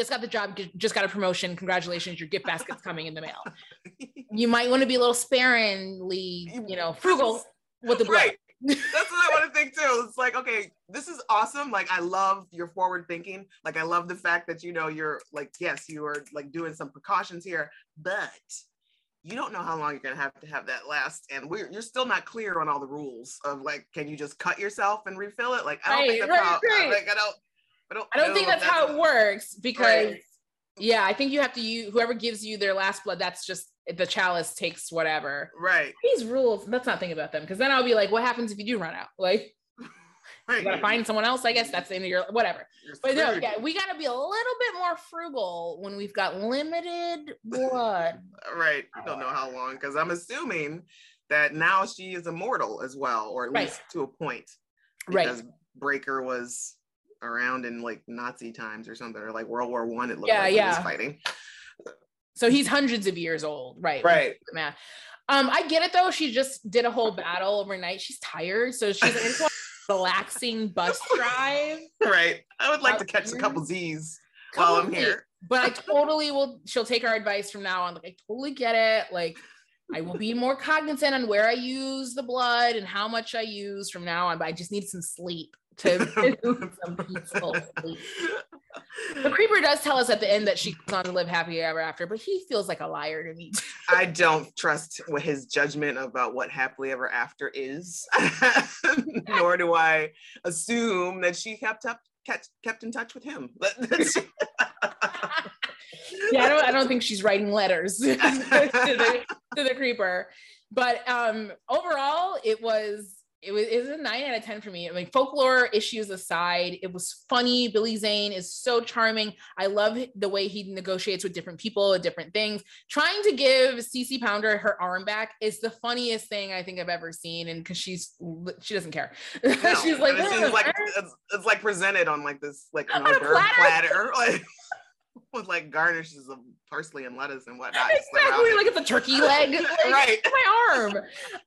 just got the job just got a promotion congratulations your gift basket's coming in the mail you might want to be a little sparingly you know frugal with the blood right. That's what I want to think too. It's like, okay, this is awesome. Like, I love your forward thinking. Like, I love the fact that you know you're like, yes, you are like doing some precautions here, but you don't know how long you're gonna have to have that last, and we're you're still not clear on all the rules of like, can you just cut yourself and refill it? Like, I don't think Right, that's right, how. Right. like, I don't. I don't. i don't think if that's how it works because Right. yeah i think you have to use whoever gives you their last blood that's just the chalice takes whatever Right. these rules let's not think about them because then i'll be like what happens if you do run out like Right. you gotta find someone else i guess that's the end of your whatever You're but no yeah we gotta be a little bit more frugal when we've got limited blood Right. I don't know how long because I'm assuming that now she is immortal as well, or at Right. least to a point. Right. Because Brayker was around in like Nazi times or something, or like World War One. It looked Yeah, like he was yeah. fighting. so he's hundreds of years old right Right. the math. um i get it though she just did a whole battle overnight she's tired so she's like I just want a relaxing bus drive Right. I would like to Out catch a couple Z's while I'm here. but I totally will. She'll take our advice from now on. Like I totally get it. Like I will be more cognizant on where I use the blood and how much I use from now on. But I just need some sleep to some peaceful sleep. The creeper does tell us at the end that she goes on to live happy ever after, but he feels like a liar to me. I don't trust what his judgment about what happily ever after is, nor do I assume that she kept up kept, kept in touch with him. yeah, I don't. I don't think she's writing letters to, the, to the creeper. But um, overall, it was it was, it was a nine out of ten for me. I mean, folklore issues aside, it was funny. Billy Zane is so charming. I love the way he negotiates with different people, different things. Trying to give CC Pounder her arm back is the funniest thing I think I've ever seen, and because she's she doesn't care. No, she's like, and it seems like it's, it's like presented on like this like On a platter. platter, like with like garnishes of parsley and lettuce and whatnot. exactly like it's a turkey leg Like, Right. my arm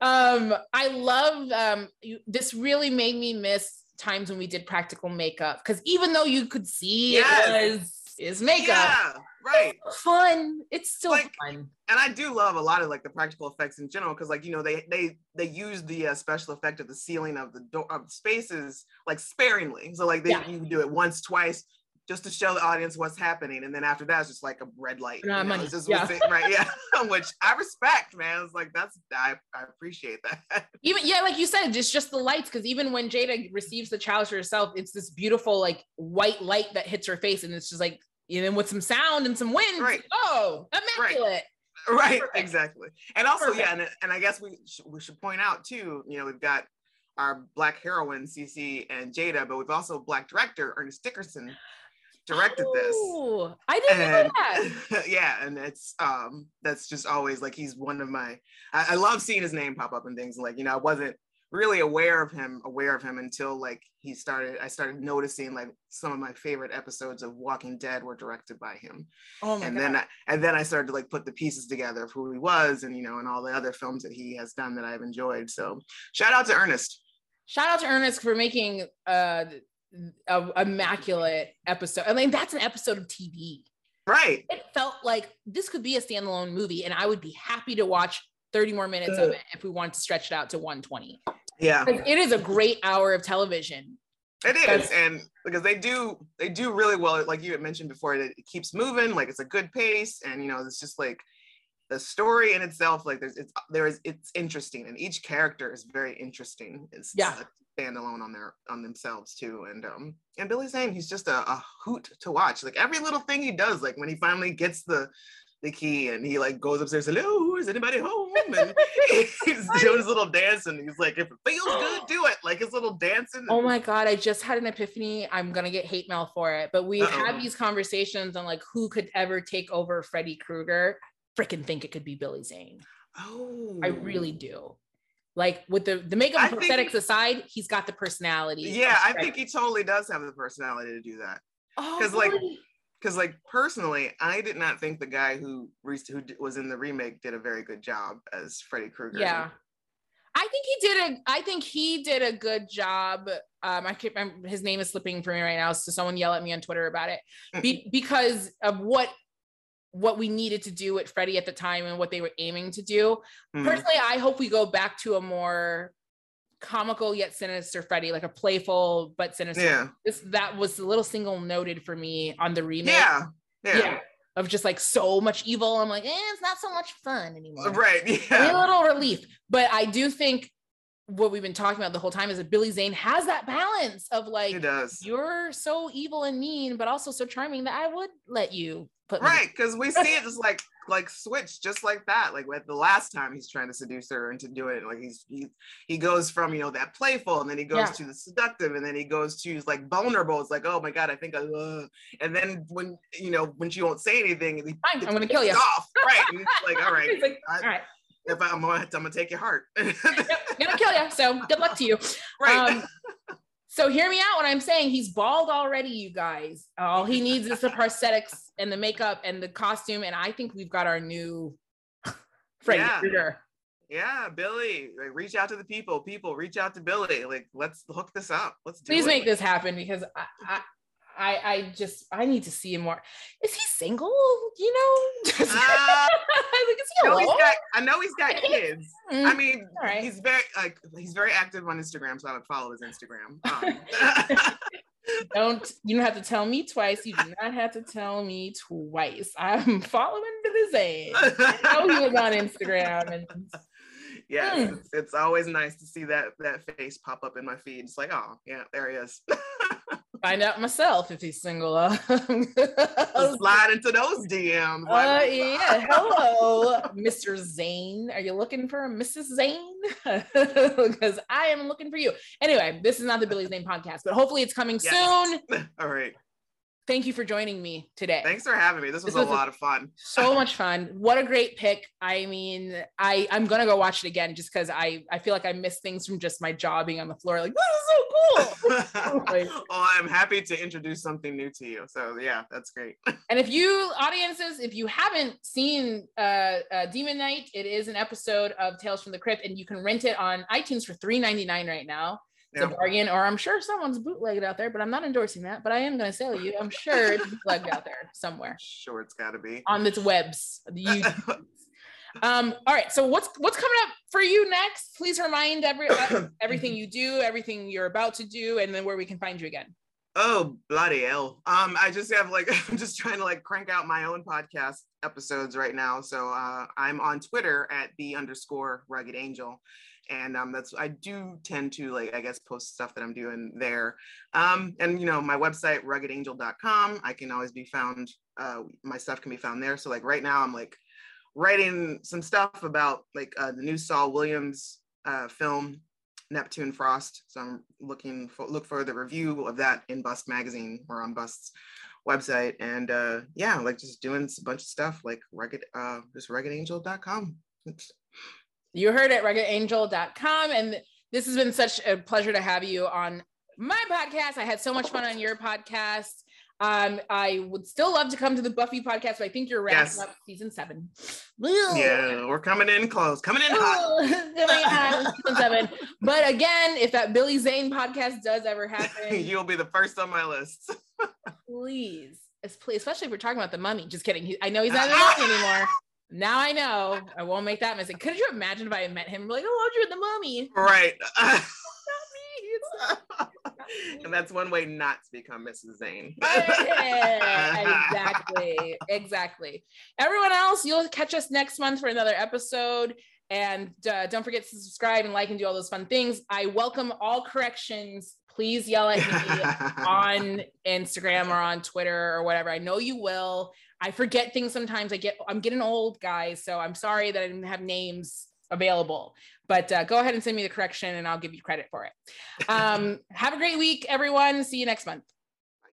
um i love um you, this really made me miss times when we did practical makeup because even though you could see Yes. it was his makeup, Yeah, right. it's fun. It's still Like, fun. and I do love a lot of like the practical effects in general because like you know they they they use the uh, special effect of the sealing of the door of spaces like sparingly. So like they Yeah. you do it once, twice. Just to show the audience what's happening, and then after that, it's just like a red light. Know, money. Just Yeah. it- right, yeah. Which I respect, man. It's like that's I, I appreciate that. Even yeah, like you said, it's just the lights because even when Jada receives the for herself, it's this beautiful like white light that hits her face, and it's just like and then with some sound and some wind. Right. oh, immaculate. right Perfect. exactly and also Perfect. yeah and, and i guess we sh- we should point out too you know we've got our black heroine cc and jada but we've also black director ernest dickerson directed this Oh, I didn't know that. yeah and it's um that's just always like he's one of my I, I love seeing his name pop up and things like you know i wasn't really aware of him aware of him until like he started i started noticing like some of my favorite episodes of walking dead were directed by him Oh my and god. then I, and then I started to like put the pieces together of who he was and you know and all the other films that he has done that I've enjoyed. So shout out to Ernest. Shout out to Ernest for making uh a immaculate episode. I mean, that's an episode of TV. Right. It felt like this could be a standalone movie, and I would be happy to watch 30 more minutes of it if we want to stretch it out to 120. Yeah. It is a great hour of television. it is. And because they do they do really well, like you had mentioned before, it keeps moving, like it's a good pace, and you know, it's just like the story in itself, like there's it's there is it's interesting and each character is very interesting. It's Yeah. Standalone on their on themselves too. And um and Billy Zane, he's just a, a hoot to watch. Like every little thing he does, like when he finally gets the the key and he like goes upstairs, hello, is anybody home? And he's doing his little dance and he's like, if it feels good, do it. Like his little dancing. Oh my god, I just had an epiphany. I'm gonna get hate mail for it, but we Uh-oh. had these conversations on like who could ever take over Freddy Krueger. Freaking think it could be Billy Zane. Oh, I really do. Like with the the makeup and think- prosthetics aside, he's got the personality. Yeah, I think he totally does have the personality to do that. Oh, 'cause, like. Because, like, personally, I did not think the guy who re- who d- was in the remake did a very good job as Freddy Krueger. yeah. I think he did a. I think he did a good job. Um, I can't. I'm, his name is slipping for me right now. So someone yell at me on Twitter about it, Be, because of what what we needed to do with Freddy at the time and what they were aiming to do. Mhm. Personally, I hope we go back to a more comical yet sinister Freddy, like a playful but sinister. Yeah. This that was a little single noted for me on the remake. Yeah. Yeah. Of just like so much evil. I'm like, eh, it's not so much fun anymore. Right. Need a little relief. But I do think what we've been talking about the whole time is that Billy Zane has that balance of like does. you're so evil and mean, but also so charming that I would let you put Right, because we see it just like like switch just like that. Like with the last time he's trying to seduce her into doing it. Like he's he he goes from you know that playful and then he goes Yeah. to the seductive and then he goes to like vulnerable. It's like oh my god, I think I uh, and then when you know when she won't say anything, he gets I'm gonna kill you. Off. Right, and it's like all right, He's like, all right, if I, I'm gonna I'm gonna take your heart. I'm gonna kill you. So good luck to you. right. Um, so hear me out when I'm saying he's bald already, you guys. All he needs is the prosthetics and the makeup and the costume, and I think we've got our new Freddy Yeah. Krueger. yeah, Billy, like reach out to the people. People, reach out to Billy. Like let's hook this up. Let's do Please it. make this happen because I, I, I, I just I need to see him more. Is he single? You know, Just- Uh, like, is he I know alone? got. I know he's got kids. Mm. I mean, right. he's very like he's very active on Instagram, so I would follow his Instagram. Um, don't you don't have to tell me twice. You do not have to tell me twice. I'm following the Zane. I know he was on Instagram and yes, Hmm. it's, it's always nice to see that that face pop up in my feed. It's like, oh yeah, there he is. Find out myself if he's single. Slide into those DMs. uh, yeah. Hello, Mr. Zane. Are you looking for a Mrs. Zane? because I am looking for you. Anyway, this is not the Billy Name podcast, but hopefully it's coming Yes. soon. All right. Thank you for joining me today. Thanks for having me. This was This a was a- lot of fun. so much fun what a great pick i mean i i'm gonna go watch it again just because i i feel like i miss things from just my jaw being on the floor like this is so cool Like- well, I'm happy to introduce something new to you. So yeah, that's great. and if you audiences if you haven't seen uh, uh Demon Knight it is an episode of tales from the crypt and you can rent it on itunes for 3.99 right now It's Yeah. a bargain, or I'm sure someone's bootlegged out there, but I'm not endorsing that. But I am going to sell you. I'm sure it's bootlegged out there somewhere Sure, it's got to be. on its webs. Um. All right. So what's what's coming up for you next? Please remind every uh, everything you do, everything you're about to do, and then where we can find you again. Oh, bloody hell. Um, I just have like I'm just trying to like crank out my own podcast episodes right now. So uh I'm on Twitter at the underscore rugged angel. And um that's I do tend to like I guess post stuff that I'm doing there. Um and you know my website ruggedangel.com. I can always be found uh my stuff can be found there. So like right now I'm like writing some stuff about like uh, the new Saul Williams uh film Neptune Frost. So I'm looking for look for the review of that in Bust magazine or on Bust's website. And uh yeah, like just doing a bunch of stuff like rugged uh just ruggedangel.com. You heard it, ruggedangel.com. And this has been such a pleasure to have you on my podcast. I had so much fun on your podcast. Um, I would still love to come to the Buffy podcast, but I think you're wrapping Yes. up season seven. yeah, we're coming in close, coming in hot. Coming out of season seven. But again, if that Billy Zane podcast does ever happen, You'll be the first on my list. please, especially if we're talking about the mummy. Just kidding. He, I know he's not the mummy anymore. Now I know. I won't make that mistake. Could you imagine if I had met him like, oh, you're the mummy? right. Not me. It's not and that's one way not to become Mrs. Zane. Yeah, exactly. Exactly. Everyone else, you'll catch us next month for another episode. And uh, don't forget to subscribe and like and do all those fun things. I welcome all corrections. Please yell at me on Instagram or on Twitter or whatever. I know you will. I forget things sometimes. I get I'm getting old, guys. So I'm sorry that I didn't have names available. But uh, go ahead and send me the correction and I'll give you credit for it. Um, have a great week, everyone. See you next month.